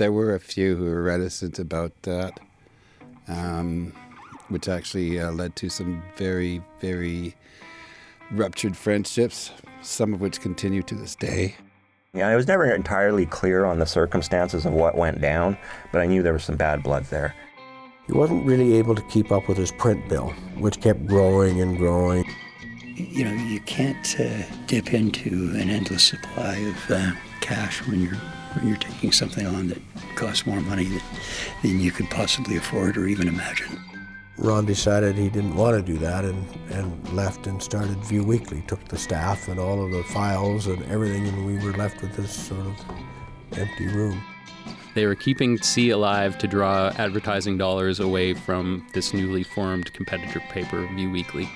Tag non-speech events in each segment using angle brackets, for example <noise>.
there were a few who were reticent about that, um, which actually uh, led to some very, very ruptured friendships, some of which continue to this day. Yeah, I was never entirely clear on the circumstances of what went down, but I knew there was some bad blood there. He wasn't really able to keep up with his print bill, which kept growing and growing. You know, you can't uh, dip into an endless supply of uh, cash when you're when you're taking something on that costs more money than, than you could possibly afford or even imagine. Ron decided he didn't want to do that and, and left and started Vue Weekly, took the staff and all of the files and everything, and we were left with this sort of empty room. They were keeping SEE alive to draw advertising dollars away from this newly formed competitor paper, Vue Weekly.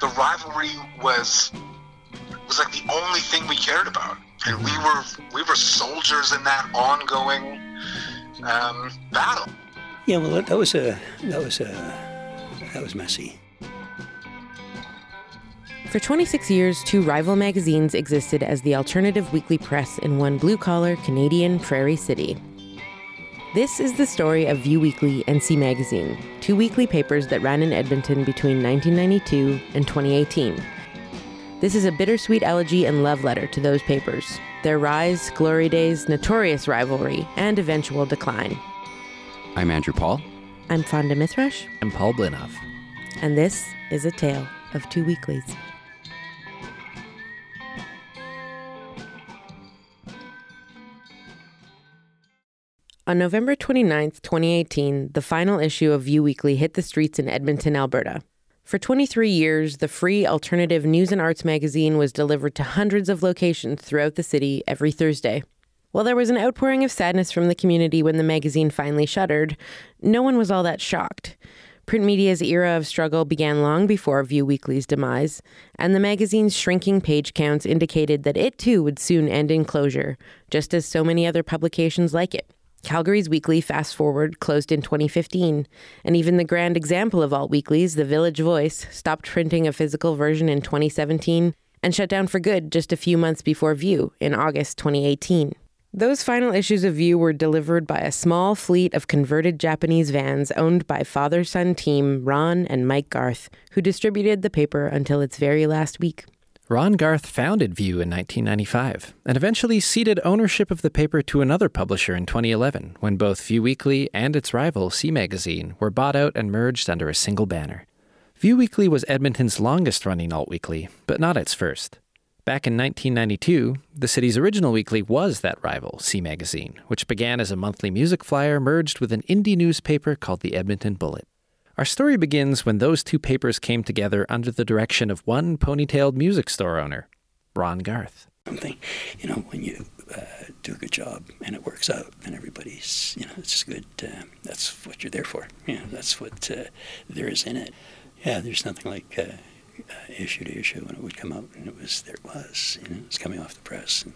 The rivalry was was like the only thing we cared about, and we mm-hmm. were we were soldiers in that ongoing um, battle. Yeah, well, that, that was a that was a that was messy. For 26 years, two rival magazines existed as the alternative weekly press in one blue collar Canadian prairie city. This is the story of Vue Weekly and SEE Magazine, two weekly papers that ran in Edmonton between 1992 and 2018. This is a bittersweet elegy and love letter to those papers, their rise, glory days, notorious rivalry, and eventual decline. I'm Andrew Paul. I'm Fawnda Mithrush. I'm Paul Blinov. And this is a tale of two weeklies. On November 29, 2018, the final issue of Vue Weekly hit the streets in Edmonton, Alberta. For 23 years, the free alternative news and arts magazine was delivered to hundreds of locations throughout the city every Thursday. While there was an outpouring of sadness from the community when the magazine finally shuttered, no one was all that shocked. Print media's era of struggle began long before Vue Weekly's demise, and the magazine's shrinking page counts indicated that it too would soon end in closure, just as so many other publications like it. Calgary's weekly Fast Forward closed in 2015, and even the grand example of alt weeklies, the Village Voice, stopped printing a physical version in 2017 and shut down for good just a few months before Vue in August 2018. Those final issues of Vue were delivered by a small fleet of converted Japanese vans owned by father son team Ron and Mike Garth, who distributed the paper until its very last week. Ron Garth founded Vue in 1995 and eventually ceded ownership of the paper to another publisher in 2011 when both Vue Weekly and its rival, SEE Magazine, were bought out and merged under a single banner. View Weekly was Edmonton's longest running alt weekly, but not its first. Back in 1992, the city's original weekly was that rival, SEE Magazine, which began as a monthly music flyer merged with an indie newspaper called the Edmonton Bullet. Our story begins when those two papers came together under the direction of one ponytailed music store owner, Ron Garth. Something, you know, when you uh, do a good job and it works out, and everybody's, you know, it's good. Uh, that's what you're there for. You know, that's what uh, there is in it. Yeah, there's nothing like uh, uh, issue to issue when it would come out, and it was there. It was, you know, it was coming off the press, and,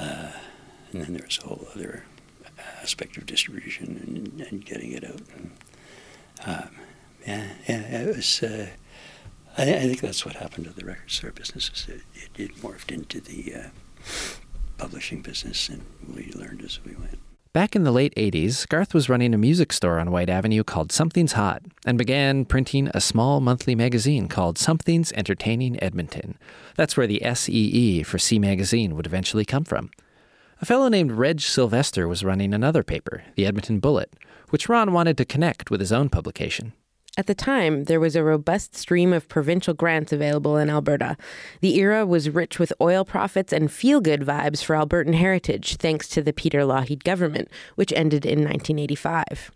uh, and then there was a whole other aspect of distribution and, and getting it out. And, um, yeah, yeah, it was. Uh, I, I, think that's what happened to the record store business. Is it, it, it morphed into the uh, publishing business, and we learned as we went. Back in the late 80s, Garth was running a music store on Whyte Avenue called Something's Hot and began printing a small monthly magazine called Something's Entertaining Edmonton. That's where the SEE for SEE Magazine would eventually come from. A fellow named Reg Sylvester was running another paper, the Edmonton Bullet, which Ron wanted to connect with his own publication. At the time, there was a robust stream of provincial grants available in Alberta. The era was rich with oil profits and feel good vibes for Albertan heritage, thanks to the Peter Lougheed government, which ended in 1985.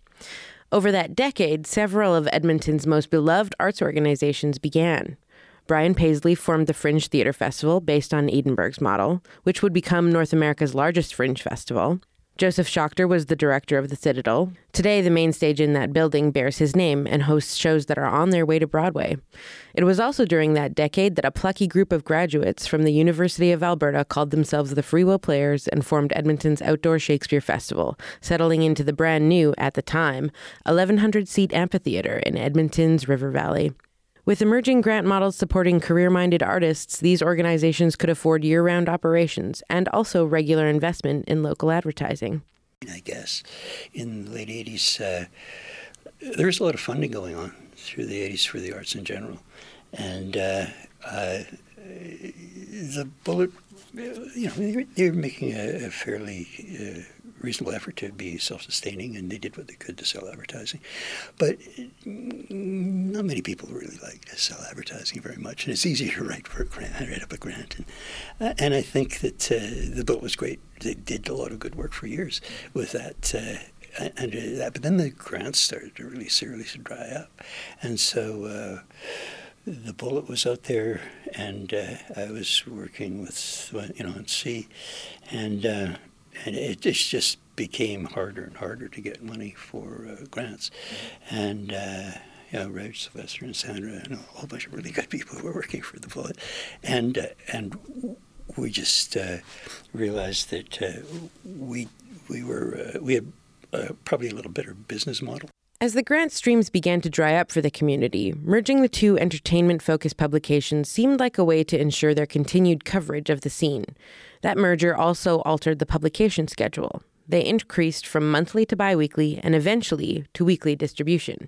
Over that decade, several of Edmonton's most beloved arts organizations began. Brian Paisley formed the Fringe Theatre Festival based on Edinburgh's model, which would become North America's largest fringe festival. Joseph Shoctor was the director of the Citadel. Today, the main stage in that building bears his name and hosts shows that are on their way to Broadway. It was also during that decade that a plucky group of graduates from the University of Alberta called themselves the Free Will Players and formed Edmonton's Outdoor Shakespeare Festival, settling into the brand new, at the time, 1,100 seat amphitheater in Edmonton's River Valley. With emerging grant models supporting career minded artists, these organizations could afford year round operations and also regular investment in local advertising. I guess in the late 80s, uh, there was a lot of funding going on through the 80s for the arts in general. And uh, uh, the Bullet, you know, they were, they were making a, a fairly uh, reasonable effort to be self-sustaining, and they did what they could to sell advertising. But not many people really like to sell advertising very much, and it's easier to write for a grant, write up a grant. And, uh, and I think that uh, the book was great. They did a lot of good work for years with that. Uh, and that, but then the grants started to really seriously dry up, and so uh, the bullet was out there, and uh, I was working with you know on SEE, and uh, and it just just became harder and harder to get money for uh, grants, and. Uh, know, Reg, Sylvester, and Sandra, and a whole bunch of really good people who were working for the Bullet, and uh, and we just uh, realized that uh, we we were we had probably a little better business model. As the grant streams began to dry up for the community, merging the two entertainment focused publications seemed like a way to ensure their continued coverage of the scene. That merger also altered the publication schedule. They increased from monthly to biweekly and eventually to weekly distribution.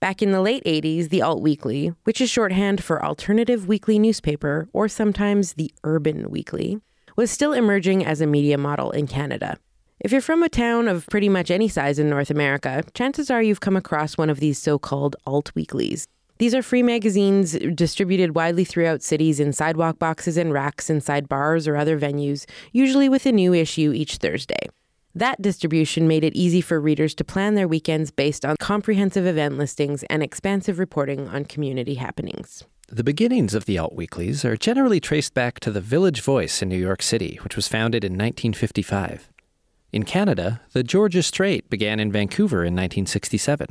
Back in the late 80s, the Alt Weekly, which is shorthand for alternative weekly newspaper or sometimes the urban weekly, was still emerging as a media model in Canada. If you're from a town of pretty much any size in North America, chances are you've come across one of these so called alt weeklies. These are free magazines distributed widely throughout cities in sidewalk boxes and racks inside bars or other venues, usually with a new issue each Thursday. That distribution made it easy for readers to plan their weekends based on comprehensive event listings and expansive reporting on community happenings. The beginnings of the alt weeklies are generally traced back to the Village Voice in New York City, which was founded in 1955. In Canada, the Georgia Straight began in Vancouver in 1967.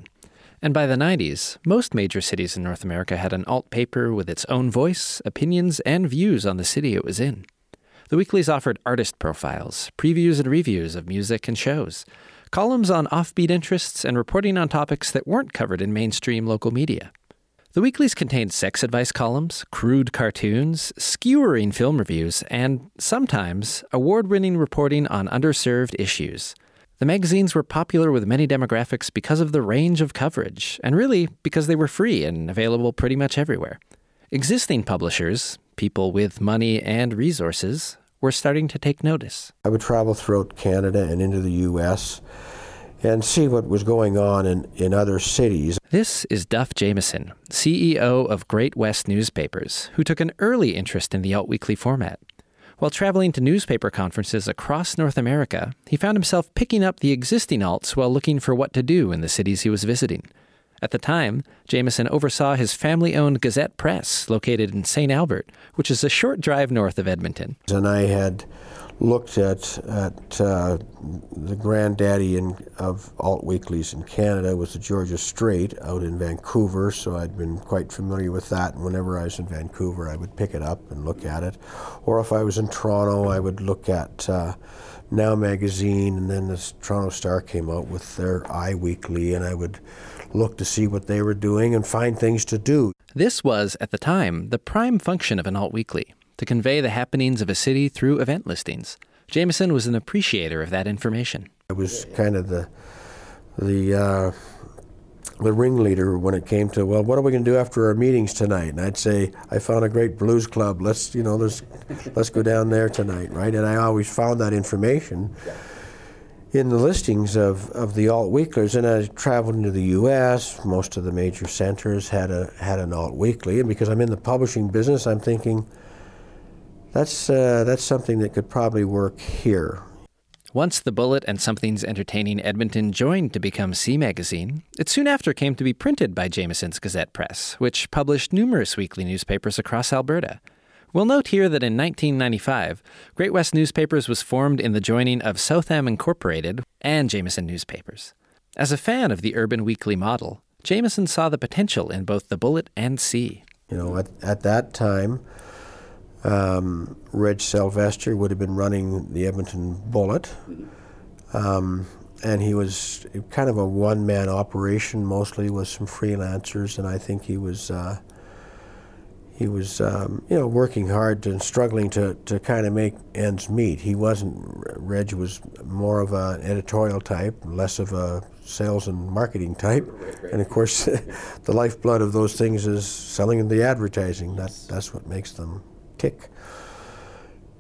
And by the 90s, most major cities in North America had an alt paper with its own voice, opinions, and views on the city it was in. The weeklies offered artist profiles, previews and reviews of music and shows, columns on offbeat interests, and reporting on topics that weren't covered in mainstream local media. The weeklies contained sex advice columns, crude cartoons, skewering film reviews, and sometimes award winning reporting on underserved issues. The magazines were popular with many demographics because of the range of coverage, and really because they were free and available pretty much everywhere. Existing publishers, people with money and resources, were starting to take notice. I would travel throughout Canada and into the U.S. and see what was going on in, in other cities. This is Duff Jamieson, CEO of Great West Newspapers, who took an early interest in the alt weekly format. While traveling to newspaper conferences across North America, he found himself picking up the existing alts while looking for what to do in the cities he was visiting. At the time, Jamieson oversaw his family owned Gazette Press, located in St. Albert, which is a short drive north of Edmonton. And I had looked at at uh, the granddaddy in, of alt weeklies in Canada was the Georgia Straight out in Vancouver, so I'd been quite familiar with that. And whenever I was in Vancouver, I would pick it up and look at it. Or if I was in Toronto, I would look at uh, Now magazine, and then the Toronto Star came out with their eye Weekly, and I would look to see what they were doing and find things to do. This was, at the time, the prime function of an alt weekly to convey the happenings of a city through event listings. Jamieson was an appreciator of that information. I was kind of the the uh, the ringleader when it came to well, what are we going to do after our meetings tonight? And I'd say I found a great blues club. Let's you know let's let's go down there tonight, right? And I always found that information in the listings of, of the alt weeklies. And I traveled into the U.S. Most of the major centers had a had an alt weekly, and because I'm in the publishing business, I'm thinking that's uh, that's something that could probably work here. Once the Bullet and Something's Entertaining Edmonton joined to become SEE Magazine, it soon after came to be printed by Jamieson's Gazette Press, which published numerous weekly newspapers across Alberta. We'll note here that in 1995, Great West Newspapers was formed in the joining of Southam Incorporated and Jamieson Newspapers. As a fan of the urban weekly model, Jamieson saw the potential in both the Bullet and SEE. You know, at, at that time, um, Reg Sylvester would have been running the Edmonton Bullet. Um, and he was kind of a one man operation, mostly with some freelancers. And I think he was uh, he was um, you know working hard and struggling to, to kind of make ends meet. He wasn't Reg was more of an editorial type, less of a sales and marketing type, and of course <laughs> the lifeblood of those things is selling the advertising. That that's what makes them tick.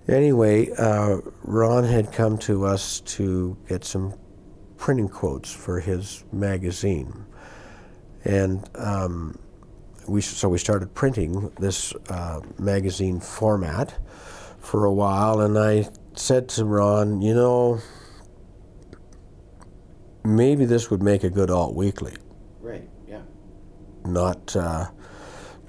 Anyway, uh, Ron had come to us to get some printing quotes for his magazine, and. Um, we, so we started printing this uh, magazine format for a while, and I said to Ron, you know, maybe this would make a good alt weekly. Right. Yeah. Not, uh,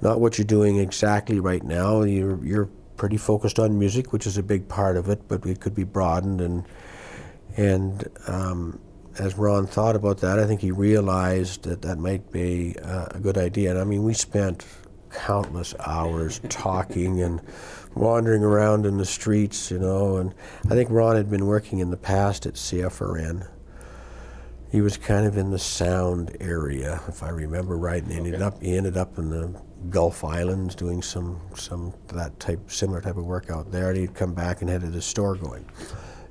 not what you're doing exactly right now. You're you're pretty focused on music, which is a big part of it, but it could be broadened and and um, as Ron thought about that, I think he realized that that might be uh, a good idea. And I mean, we spent countless hours <laughs> talking and wandering around in the streets, you know. And I think Ron had been working in the past at CFRN. He was kind of in the sound area, if I remember right, and he ended up he ended up in the Gulf Islands doing some some that type similar type of work out there. And he'd come back and had a store going.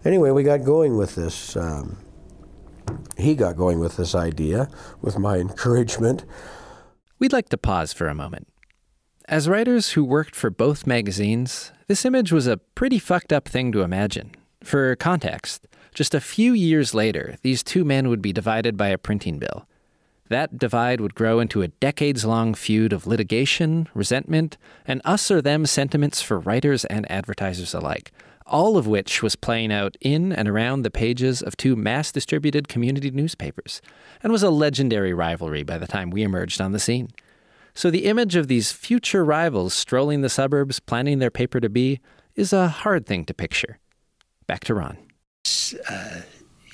Anyway, we got going with this. Um, he got going with this idea with my <laughs> encouragement. We'd like to pause for a moment. As writers who worked for both magazines, this image was a pretty fucked up thing to imagine. For context, just a few years later, these two men would be divided by a printing bill. That divide would grow into a decades long feud of litigation, resentment, and us or them sentiments for writers and advertisers alike, all of which was playing out in and around the pages of two mass distributed community newspapers, and was a legendary rivalry by the time we emerged on the scene. So the image of these future rivals strolling the suburbs, planning their paper to be, is a hard thing to picture. Back to Ron. Uh,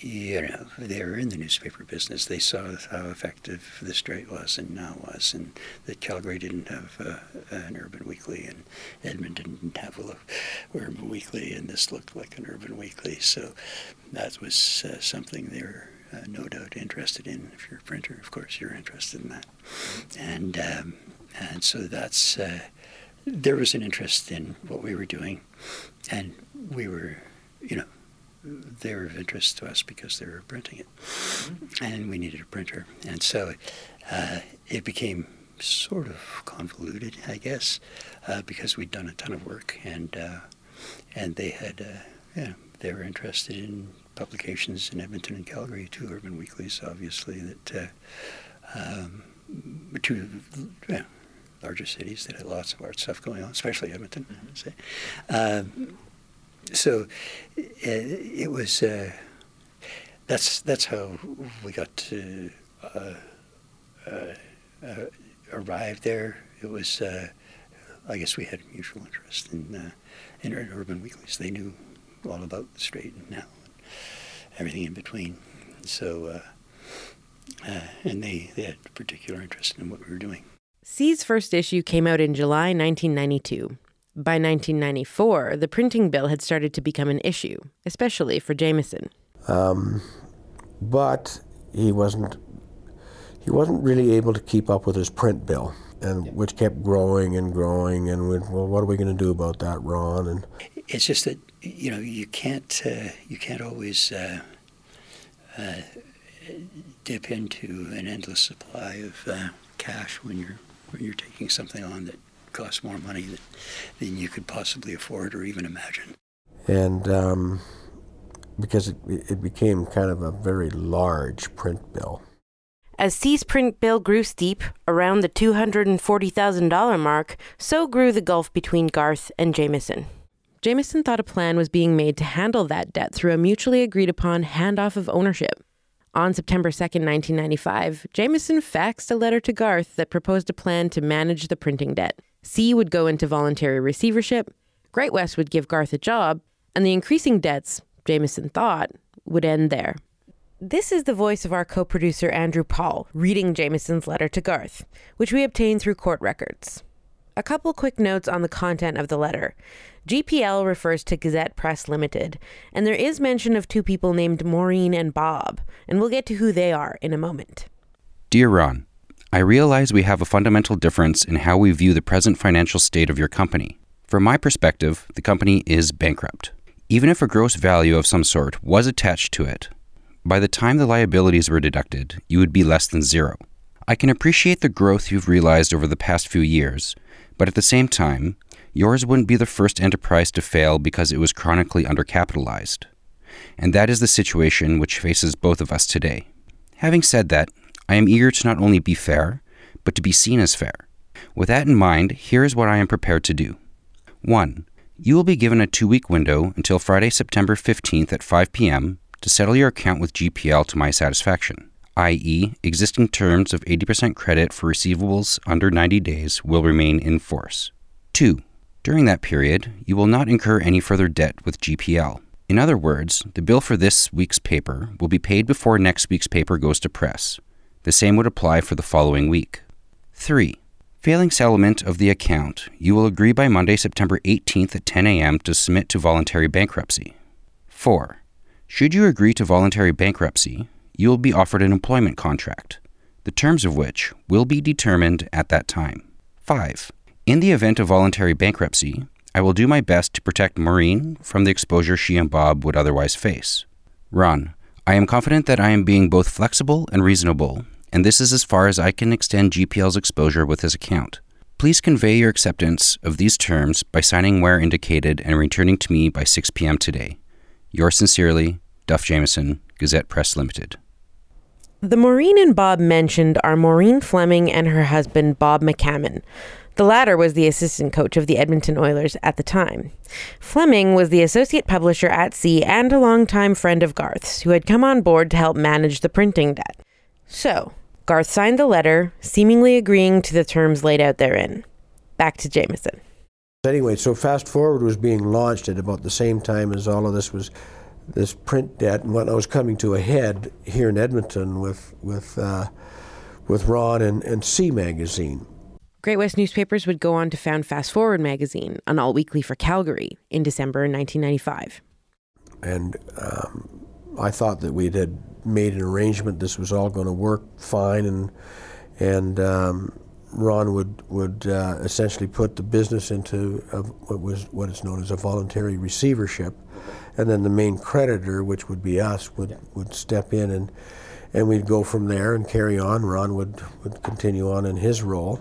you know, they were in the newspaper business. They saw how effective the Straight was and now was, and that Calgary didn't have uh, an urban weekly, and Edmonton didn't have a urban weekly, and this looked like an urban weekly. So that was uh, something they were uh, no doubt interested in. If you're a printer, of course, you're interested in that, and um, and so that's uh, there was an interest in what we were doing, and we were, you know they were of interest to us because they were printing it, mm-hmm. and we needed a printer, and so uh, it became sort of convoluted, I guess, uh, because we'd done a ton of work, and uh, and they had, uh, yeah, they were interested in publications in Edmonton and Calgary, two urban weeklies, obviously that uh, um, two yeah, larger cities that had lots of art stuff going on, especially Edmonton. Mm-hmm. Um, so uh, it was uh, that's that's how we got to uh, uh, uh arrive there. It was I guess we had mutual interest in in urban weeklies. They knew all about the straight and now everything in between. So and they they had particular interest in what we were doing. SEE's first issue came out in July 1992. By 1994, the printing bill had started to become an issue, especially for Jamieson. Um, but he wasn't he wasn't really able to keep up with his print bill, and yeah. which kept growing and growing. And we, well, what are we going to do about that, Ron? And it's just that you know you can't uh, you can't always uh, uh, dip into an endless supply of uh, cash when you're when you're taking something on that cost more money than, than you could possibly afford or even imagine. And um, because it, it became kind of a very large print bill. As SEE's print bill grew steep, around the $240,000 mark, so grew the gulf between Garth and Jamieson. Jamieson thought a plan was being made to handle that debt through a mutually agreed upon handoff of ownership. On September 2, 1995, Jamieson faxed a letter to Garth that proposed a plan to manage the printing debt. SEE would go into voluntary receivership, Great West would give Garth a job, and the increasing debts, Jamieson thought, would end there. This is the voice of our co producer Andrew Paul reading Jamieson's letter to Garth, which we obtained through court records. A couple quick notes on the content of the letter. GPL refers to Gazette Press Limited, and there is mention of two people named Maureen and Bob, and we'll get to who they are in a moment. Dear Ron, I realize we have a fundamental difference in how we view the present financial state of your company. From my perspective, the company is bankrupt. Even if a gross value of some sort was attached to it, by the time the liabilities were deducted, you would be less than zero. I can appreciate the growth you've realized over the past few years, but at the same time, yours wouldn't be the first enterprise to fail because it was chronically undercapitalized. And that is the situation which faces both of us today. Having said that, I am eager to not only be fair, but to be seen as fair. With that in mind, here is what I am prepared to do. 1. You will be given a two week window until Friday, September 15th at 5 p.m. to settle your account with GPL to my satisfaction, i.e., existing terms of 80% credit for receivables under 90 days will remain in force. 2. During that period, you will not incur any further debt with GPL. In other words, the bill for this week's paper will be paid before next week's paper goes to press. The same would apply for the following week. 3. Failing settlement of the account, you will agree by Monday, September 18th at 10 a.m. to submit to voluntary bankruptcy. 4. Should you agree to voluntary bankruptcy, you will be offered an employment contract, the terms of which will be determined at that time. 5. In the event of voluntary bankruptcy, I will do my best to protect Maureen from the exposure she and Bob would otherwise face. Ron, I am confident that I am being both flexible and reasonable, and this is as far as I can extend GPL's exposure with this account. Please convey your acceptance of these terms by signing where indicated and returning to me by 6 p.m. today. Yours sincerely, Duff Jamieson, Gazette Press Limited. The Maureen and Bob mentioned are Maureen Fleming and her husband, Bob McCammon. The latter was the assistant coach of the Edmonton Oilers at the time. Fleming was the associate publisher at SEE and a longtime friend of Garth's, who had come on board to help manage the printing debt. So, Garth signed the letter, seemingly agreeing to the terms laid out therein. Back to Jamieson. Anyway, so Fast Forward was being launched at about the same time as all of this was, this print debt and whatnot was coming to a head here in Edmonton with with uh, with Ron and, and SEE magazine. Great West newspapers would go on to found Fast Forward magazine, an all weekly for Calgary, in December 1995. And um, I thought that we had made an arrangement. This was all going to work fine, and and um, Ron would would uh, essentially put the business into a, what was what is known as a voluntary receivership, and then the main creditor, which would be us, would would step in and and we'd go from there and carry on. Ron would would continue on in his role.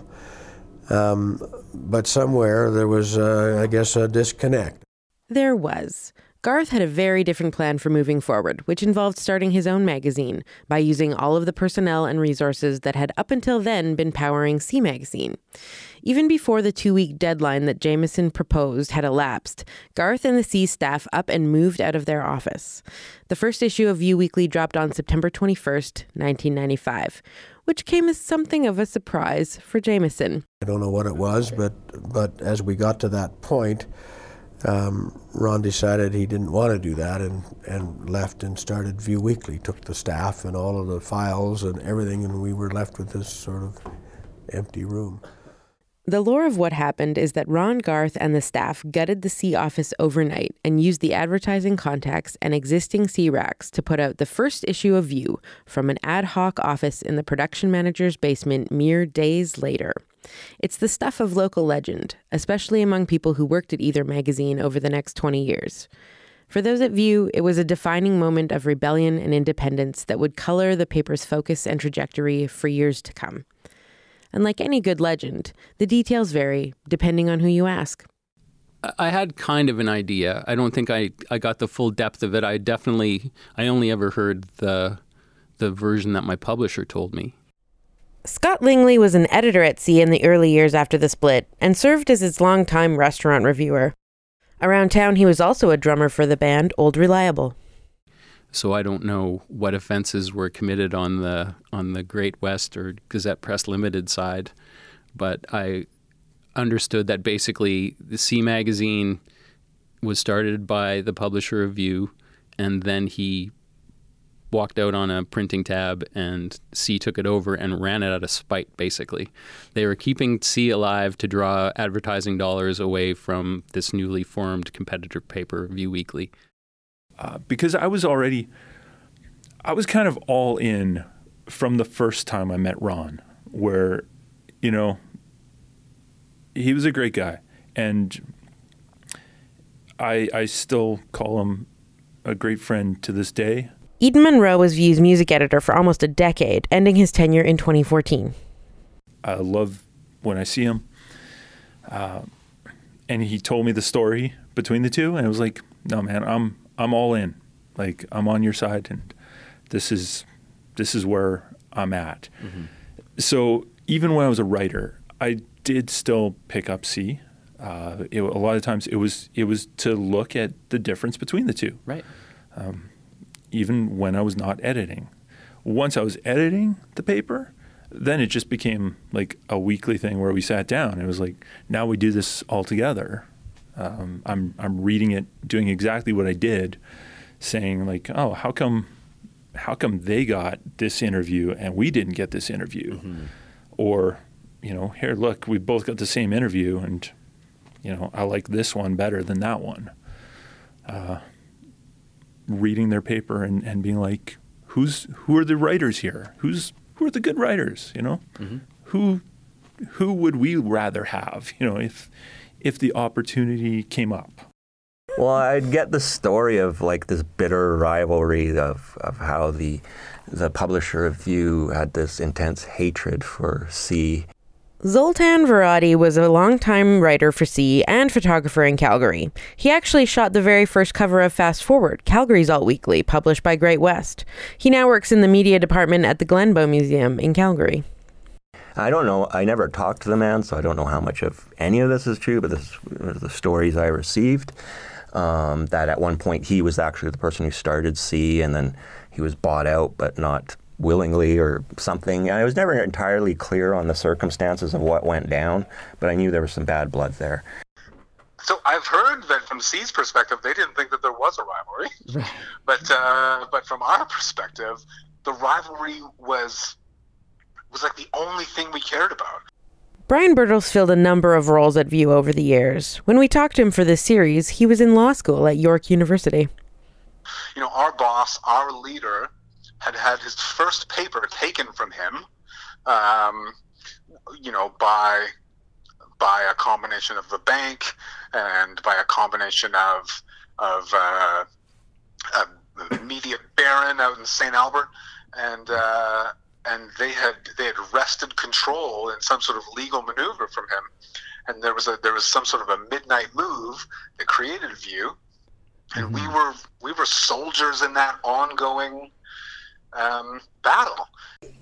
Um, but somewhere there was, uh, I guess, a disconnect. There was. Garth had a very different plan for moving forward, which involved starting his own magazine by using all of the personnel and resources that had up until then been powering SEE Magazine. Even before the two week deadline that Jamieson proposed had elapsed, Garth and the SEE staff up and moved out of their office. The first issue of Vue Weekly dropped on September 21st, 1995, which came as something of a surprise for Jamieson. I don't know what it was, but, but as we got to that point, um, Ron decided he didn't want to do that and, and left and started Vue Weekly. Took the staff and all of the files and everything, and we were left with this sort of empty room. The lore of what happened is that Ron Garth and the staff gutted the SEE office overnight and used the advertising contacts and existing SEE racks to put out the first issue of Vue from an ad hoc office in the production manager's basement mere days later. It's the stuff of local legend, especially among people who worked at either magazine over the next 20 years. For those at Vue, it was a defining moment of rebellion and independence that would color the paper's focus and trajectory for years to come. And like any good legend, the details vary depending on who you ask. I had kind of an idea. I don't think I, I got the full depth of it. I definitely I only ever heard the the version that my publisher told me. Scott Lingley was an editor at SEE in the early years after the split and served as its longtime restaurant reviewer. Around town, he was also a drummer for the band Old Reliable. So I don't know what offenses were committed on the on the Great West or Gazette Press Limited side, but I understood that basically the SEE magazine was started by the publisher of Vue, and then he walked out on a printing tab and SEE took it over and ran it out of spite basically. They were keeping SEE alive to draw advertising dollars away from this newly formed competitor paper Vue Weekly. Uh, because I was already I was kind of all in from the first time I met Ron. where, you know, he was a great guy, and I I still call him a great friend to this day. Eden Munro was Vue's music editor for almost a decade, ending his tenure in 2014. I love when I see him. Uh, and he told me the story between the two, and it was like, no, man, I'm I'm all in. Like I'm on your side, and this is this is where I'm at. Mm-hmm. So even when I was a writer, I did still pick up SEE. Uh, it, a lot of times it was it was to look at the difference between the two. Right. Um, even when I was not editing. Once I was editing the paper, then it just became like a weekly thing where we sat down. It was like now we do this all together. Um, I'm I'm reading it, doing exactly what I did, saying like, oh, how come, how come they got this interview and we didn't get this interview, mm-hmm. or, you know, here look, we both got the same interview and, you know, I like this one better than that one. Uh, reading their paper and, and being like, who's who are the writers here? Who's who are the good writers? You know, mm-hmm. who who would we rather have? <laughs> You know, if if the opportunity came up. Well, I'd get the story of like this bitter rivalry of, of how the the publisher of Vue had this intense hatred for SEE Zoltan Varadi was a longtime writer for SEE and photographer in Calgary. He actually shot the very first cover of Fast Forward, Calgary's alt weekly, published by Great West. He now works in the media department at the Glenbow Museum in Calgary. I don't know. I never talked to the man, so I don't know how much of any of this is true, but this is the stories I received. Um, that at one point he was actually the person who started SEE, and then he was bought out, but not willingly or something. I was never entirely clear on the circumstances of what went down, but I knew there was some bad blood there. So I've heard that from SEE's perspective, they didn't think that there was a rivalry, <laughs> but uh, but from our perspective, the rivalry was was like the only thing we cared about. Brian Birtles filled a number of roles at Vue over the years. When we talked to him for this series, he was in law school at York University. You know, our boss, our leader, had had his first paper taken from him, um, you know, by by a combination of the bank and by a combination of of uh, a media baron out in St. Albert, and uh, and they had they had wrested control in some sort of legal maneuver from him, and there was a there was some sort of a midnight move that created a view, and mm-hmm. we were we were soldiers in that ongoing um, battle.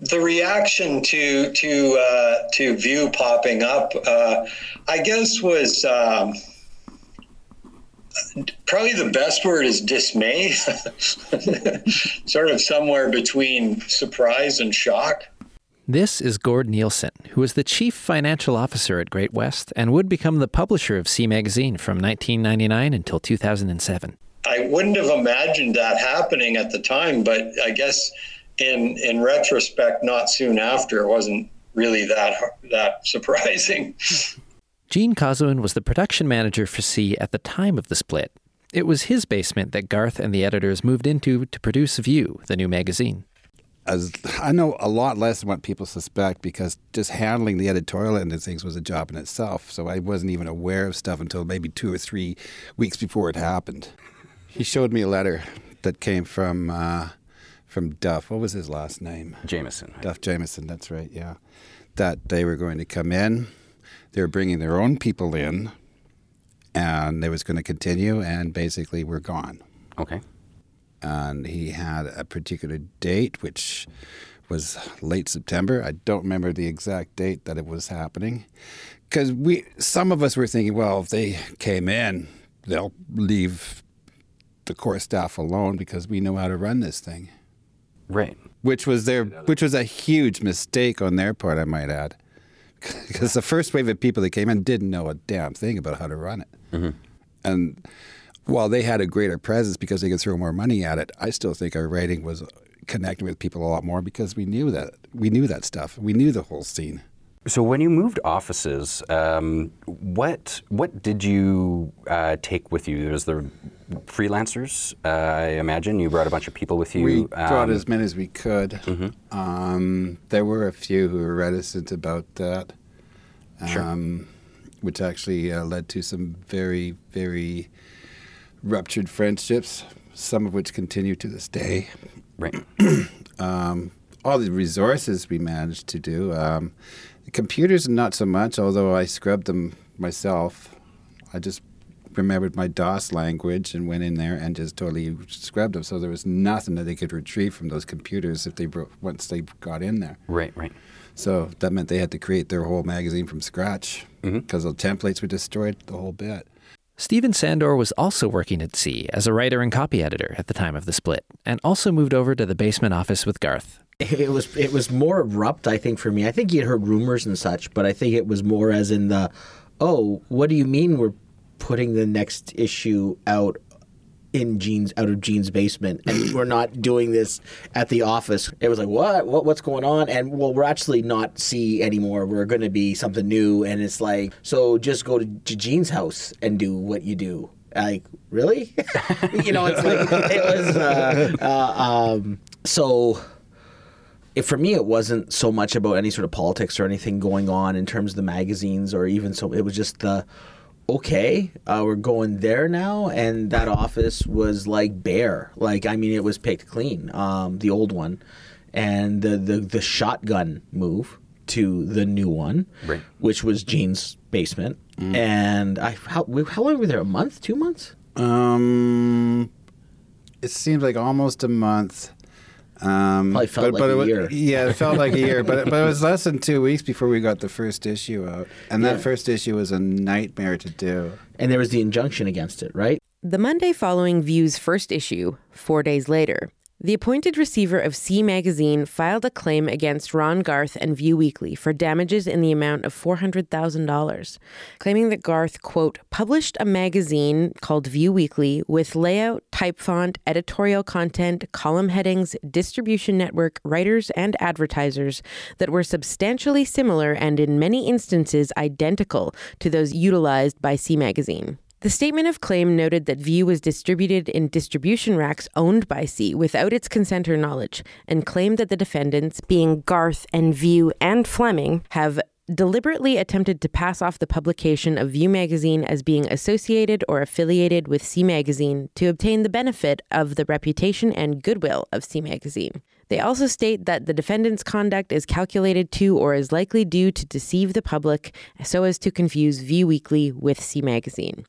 The reaction to to uh, to View popping up, uh, I guess, was um, probably the best word is dismay. <laughs> sort of somewhere between surprise and shock. This is Gord Nielsen, who was the chief financial officer at Great West and would become the publisher of SEE Magazine from 1999 until 2007. I wouldn't have imagined that happening at the time, but I guess in in retrospect, not soon after, it wasn't really that that surprising. <laughs> Gene Kozowin was the production manager for SEE at the time of the split. It was his basement that Garth and the editors moved into to produce Vue, the new magazine. As I know a lot less than what people suspect because just handling the editorial end of things was a job in itself. So I wasn't even aware of stuff until maybe two or three weeks before it happened. He showed me a letter that came from uh, from Duff. What was his last name? Jamieson. Duff Jamieson. That's right. Yeah, that they were going to come in. They were bringing their own people in, and they was going to continue. And basically, we're gone. Okay. And he had a particular date, which was late September. I don't remember the exact date that it was happening, because we some of us were thinking, well, if they came in, they'll leave the core staff alone because we know how to run this thing. Right. Which was their which was a huge mistake on their part, I might add. <laughs> Because the first wave of people that came in didn't know a damn thing about how to run it. Mm-hmm. And while they had a greater presence because they could throw more money at it, I still think our writing was connecting with people a lot more because we knew that we knew that stuff. We knew the whole scene. So when you moved offices, um, what what did you uh, take with you? Was there freelancers. Uh, I imagine you brought a bunch of people with you. We brought Um, as many as we could. Mm-hmm. Um, there were a few who were reticent about that, Sure. um, which actually uh, led to some very, very ruptured friendships, some of which continue to this day. Right. <clears throat> um, all the resources we managed to do. Um, computers, not so much, although I scrubbed them myself. I just remembered my DOS language and went in there and just totally scrubbed them. So there was nothing that they could retrieve from those computers if they bro- once they got in there. Right, right. So that meant they had to create their whole magazine from scratch mm-hmm. because the templates were destroyed, the whole bit. Stephen Sandor was also working at SEE as a writer and copy editor at the time of the split, and also moved over to the basement office with Garth. it was it was more abrupt i think for me i think he had heard rumors and such but i think it was more as in the oh what do you mean we're putting the next issue out in Gene's out of Gene's basement and we're not doing this at the office. It was like what? What what's going on? And well we're actually not SEE anymore. We're going to be something new and it's like so just go to, to Gene's house and do what you do. Like really? <laughs> You know it's like it was uh, uh, um, so for me, it wasn't so much about any sort of politics or anything going on in terms of the magazines or even so. It was just the okay, uh, we're going there now, and that office was like bare. Like I mean, it was picked clean, um, the old one, and the, the the shotgun move to the new one, Right. which was Gene's basement. And I how how long were we there? A month? Two months? Um, it seems like almost a month. Um, Probably felt like it a wa- year. Yeah, it felt like a year, but but it was less than two weeks before we got the first issue out, and Yeah. that first issue was a nightmare to do. And there was the injunction against it, right? The Monday following Vue's first issue, four days later, the appointed receiver of SEE Magazine filed a claim against Ron Garth and Vue Weekly for damages in the amount of $400,000, claiming that Garth, quote, published a magazine called Vue Weekly with layout, type font, editorial content, column headings, distribution network, writers, and advertisers that were substantially similar and in many instances identical to those utilized by SEE Magazine. The statement of claim noted that Vue was distributed in distribution racks owned by SEE without its consent or knowledge, and claimed that the defendants, being Garth and Vue and Fleming, have deliberately attempted to pass off the publication of Vue magazine as being associated or affiliated with SEE magazine to obtain the benefit of the reputation and goodwill of SEE magazine. They also state that the defendant's conduct is calculated to or is likely due to deceive the public so as to confuse Vue Weekly with SEE magazine.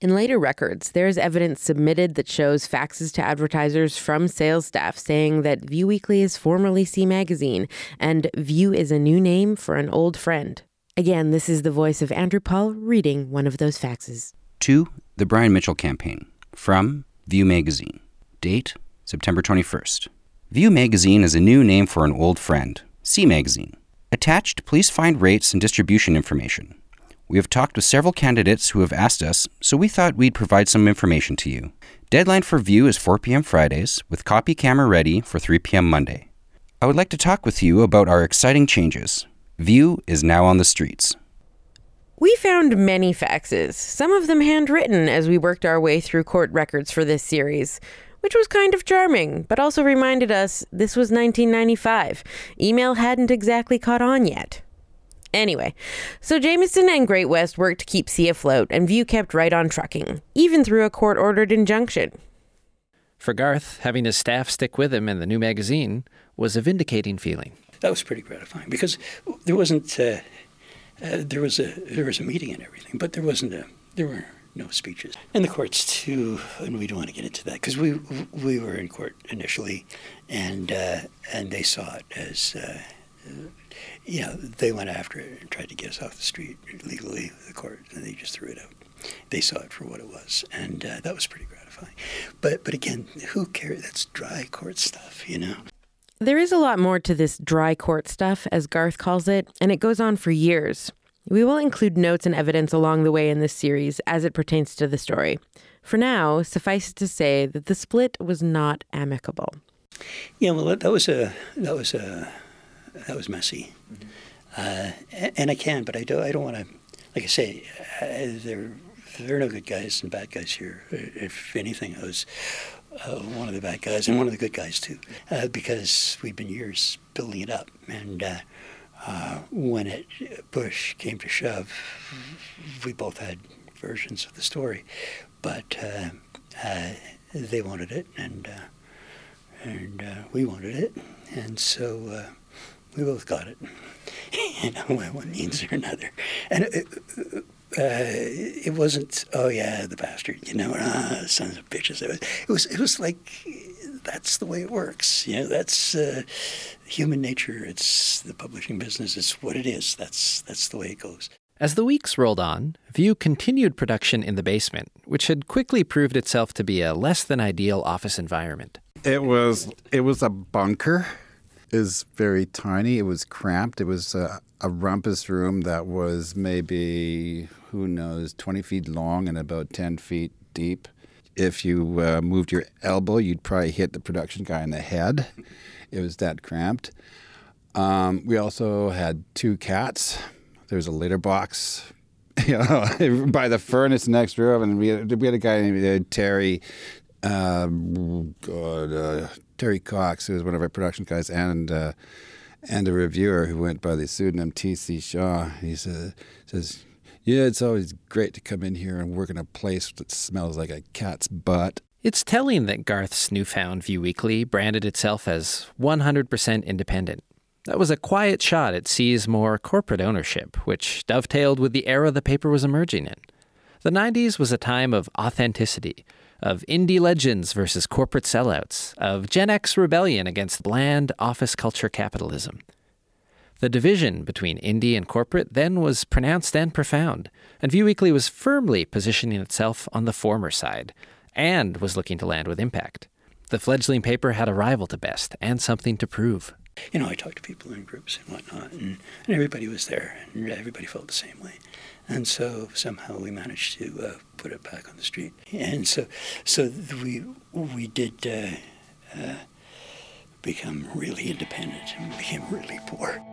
In later records, there is evidence submitted that shows faxes to advertisers from sales staff saying that Vue Weekly is formerly SEE Magazine and Vue is a new name for an old friend. Again, this is the voice of Andrew Paul reading one of those faxes. To the Brian Mitchell campaign from Vue Magazine. Date September 21st. Vue Magazine is a new name for an old friend, SEE Magazine. Attached, please find rates and distribution information. We have talked with several candidates who have asked us, so we thought we'd provide some information to you. Deadline for Vue is 4 p.m. Fridays, with copy camera ready for 3 p.m. Monday. I would like to talk with you about our exciting changes. Vue is now on the streets. We found many faxes, some of them handwritten as we worked our way through court records for this series, which was kind of charming, but also reminded us this was 1995. Email hadn't exactly caught on yet. Anyway, so Jamieson and Great West worked to keep SEE afloat, and Vue kept right on trucking, even through a court ordered injunction. For Garth, having his staff stick with him in the new magazine was a vindicating feeling. That was pretty gratifying because there wasn't uh, uh, there was a there was a meeting and everything, but there wasn't a there were no speeches. And the courts too, and we don't want to get into that because we we were in court initially, and uh, and they saw it as. Know, they went after it and tried to get us off the street legally, with the court, and they just threw it out. They saw it for what it was, and uh, that was pretty gratifying. But but again, who cares? That's dry court stuff, you know. There is a lot more to this dry court stuff, as Garth calls it, and it goes on for years. We will include notes and evidence along the way in this series as it pertains to the story. For now, suffice it to say that the split was not amicable. Yeah, well, that was a that was a that was messy, uh, and, I can, but I don't. I don't want to. Like I say, uh, there there are no good guys and bad guys here. If anything, I was uh, one of the bad guys and one of the good guys too, uh, because we'd been years building it up. And uh, uh when it push came to shove, we both had versions of the story, but uh, uh, they wanted it, and and we wanted it, and so we both got it. you <laughs> know, one means or <laughs> another, and. It, uh, it wasn't. Oh yeah, the bastard. You know, ah, sons of bitches. It was. It was. It was like that's the way it works. You know, that's uh, human nature. It's the publishing business. It's what it is. That's that's the way it goes. As the weeks rolled on, Vue continued production in the basement, which had quickly proved itself to be a less than ideal office environment. It was. It was a bunker. Is very tiny. It was cramped. It was a, a rumpus room that was maybe who knows, 20 feet long and about 10 feet deep. If you uh, moved your elbow, you'd probably hit the production guy in the head. It was that cramped. Um, we also had two cats. There was a litter box <laughs> you know, <laughs> by the furnace next room, and we had, we had a guy named uh, Terry, um, God, uh, Terry Cox, who was one of our production guys, and uh, and a reviewer who went by the pseudonym T.C. Shaw. He says, says yeah, it's always great to come in here and work in a place that smells like a cat's butt. It's telling that Garth's newfound Vue Weekly branded itself as 100% independent. That was a quiet shot at SEE's more corporate ownership, which dovetailed with the era the paper was emerging in. The 90s was a time of authenticity, of indie legends versus corporate sellouts, of Gen X rebellion against bland office culture capitalism. The division between indie and corporate then was pronounced and profound, and Vue Weekly was firmly positioning itself on the former side, and was looking to land with impact. The fledgling paper had a rival to best and something to prove. You know, I talked to people in groups and whatnot, and, and everybody was there, and everybody felt the same way. And so somehow we managed to uh, put it back on the street. And so, so we we did uh, uh, become really independent and became really poor.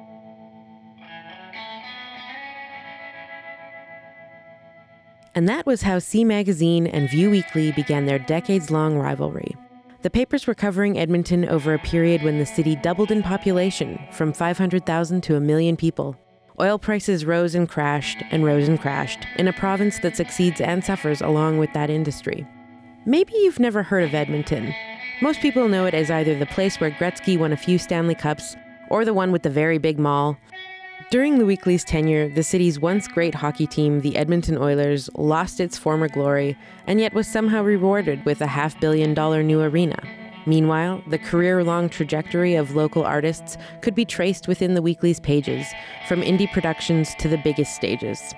And that was how SEE Magazine and Vue Weekly began their decades long rivalry. The papers were covering Edmonton over a period when the city doubled in population from 500,000 to a million people. Oil prices rose and crashed and rose and crashed in a province that succeeds and suffers along with that industry. Maybe you've never heard of Edmonton. Most people know it as either the place where Gretzky won a few Stanley Cups or the one with the very big mall, during the Weekly's tenure, the city's once great hockey team, the Edmonton Oilers, lost its former glory and yet was somehow rewarded with a half billion dollar new arena. Meanwhile, the career long trajectory of local artists could be traced within the Weekly's pages, from indie productions to the biggest stages.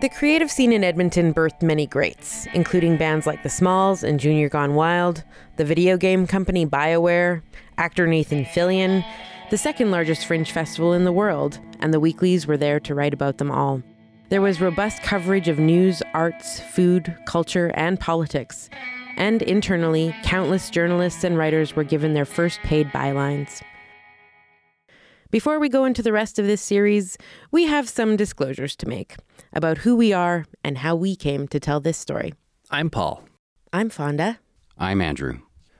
The creative scene in Edmonton birthed many greats, including bands like The Smalls and Junior Gone Wild, the video game company BioWare, actor Nathan Fillion, the second largest fringe festival in the world, and the weeklies were there to write about them all. There was robust coverage of news, arts, food, culture, and politics. And internally, countless journalists and writers were given their first paid bylines. Before we go into the rest of this series, we have some disclosures to make about who we are and how we came to tell this story. I'm Paul. I'm Fawnda. I'm Andrew.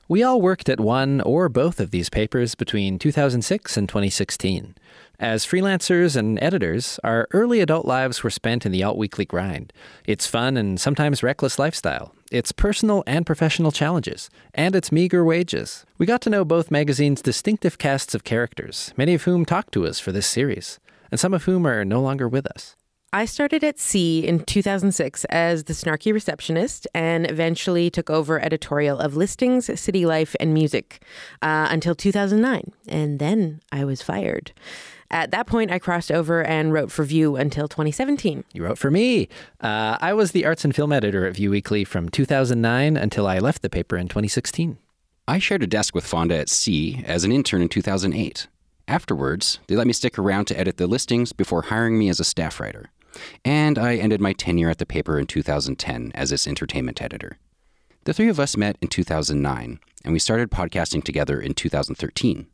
We all worked at one or both of these papers between 2006 and 2016. As freelancers and editors, our early adult lives were spent in the alt weekly grind. Its fun and sometimes reckless lifestyle, its personal and professional challenges, and its meager wages. We got to know both magazines' distinctive casts of characters, many of whom talked to us for this series, and some of whom are no longer with us. I started at SEE in 2006 as the snarky receptionist and eventually took over editorial of listings, city life, and music uh, until 2009. And then I was fired. At that point, I crossed over and wrote for Vue until 2017. You wrote for me. Uh, I was the arts and film editor at Vue Weekly from 2009 until I left the paper in 2016. I shared a desk with Fawnda at SEE as an intern in 2008. Afterwards, they let me stick around to edit the listings before hiring me as a staff writer. And I ended my tenure at the paper in 2010 as its entertainment editor. The three of us met in 2009, and we started podcasting together in 2013.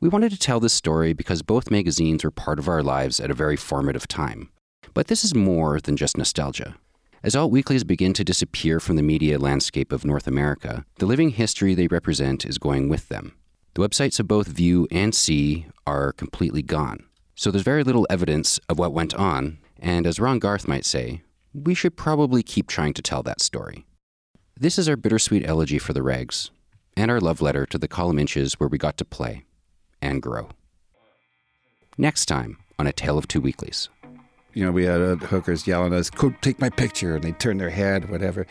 We wanted to tell this story because both magazines were part of our lives at a very formative time. But this is more than just nostalgia. As alt weeklies begin to disappear from the media landscape of North America, the living history they represent is going with them. The websites of both Vue and SEE are completely gone. So there's very little evidence of what went on, and as Ron Garth might say, we should probably keep trying to tell that story. This is our bittersweet elegy for the regs, and our love letter to the column inches where we got to play and grow. Next time on A Tale of Two Weeklies you know, we had uh, hookers yelling at us, "Go take my picture," and they turn their head, whatever.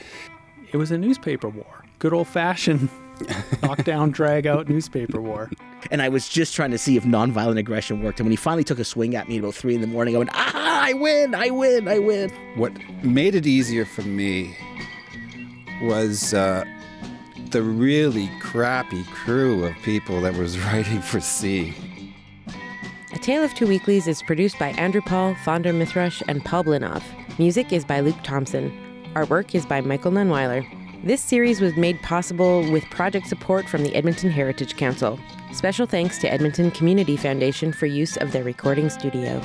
It was a newspaper war, good old fashioned <laughs> knockdown, drag out newspaper war. And I was just trying to see if nonviolent aggression worked. And when he finally took a swing at me at about three in the morning, I went, "Ah, I win! I win! I win!" What made it easier for me was. Uh, the really crappy crew of people that was <laughs> writing for SEE. A Tale of Two Weeklies is produced by Andrew Paul, Fawnda Mithrush, and Paul Blinov. Music is by Luke Thompson. Artwork is by Michael Nunweiler. This series was made possible with project support from the Edmonton Heritage Council. Special thanks to Edmonton Community Foundation for use of their recording studio.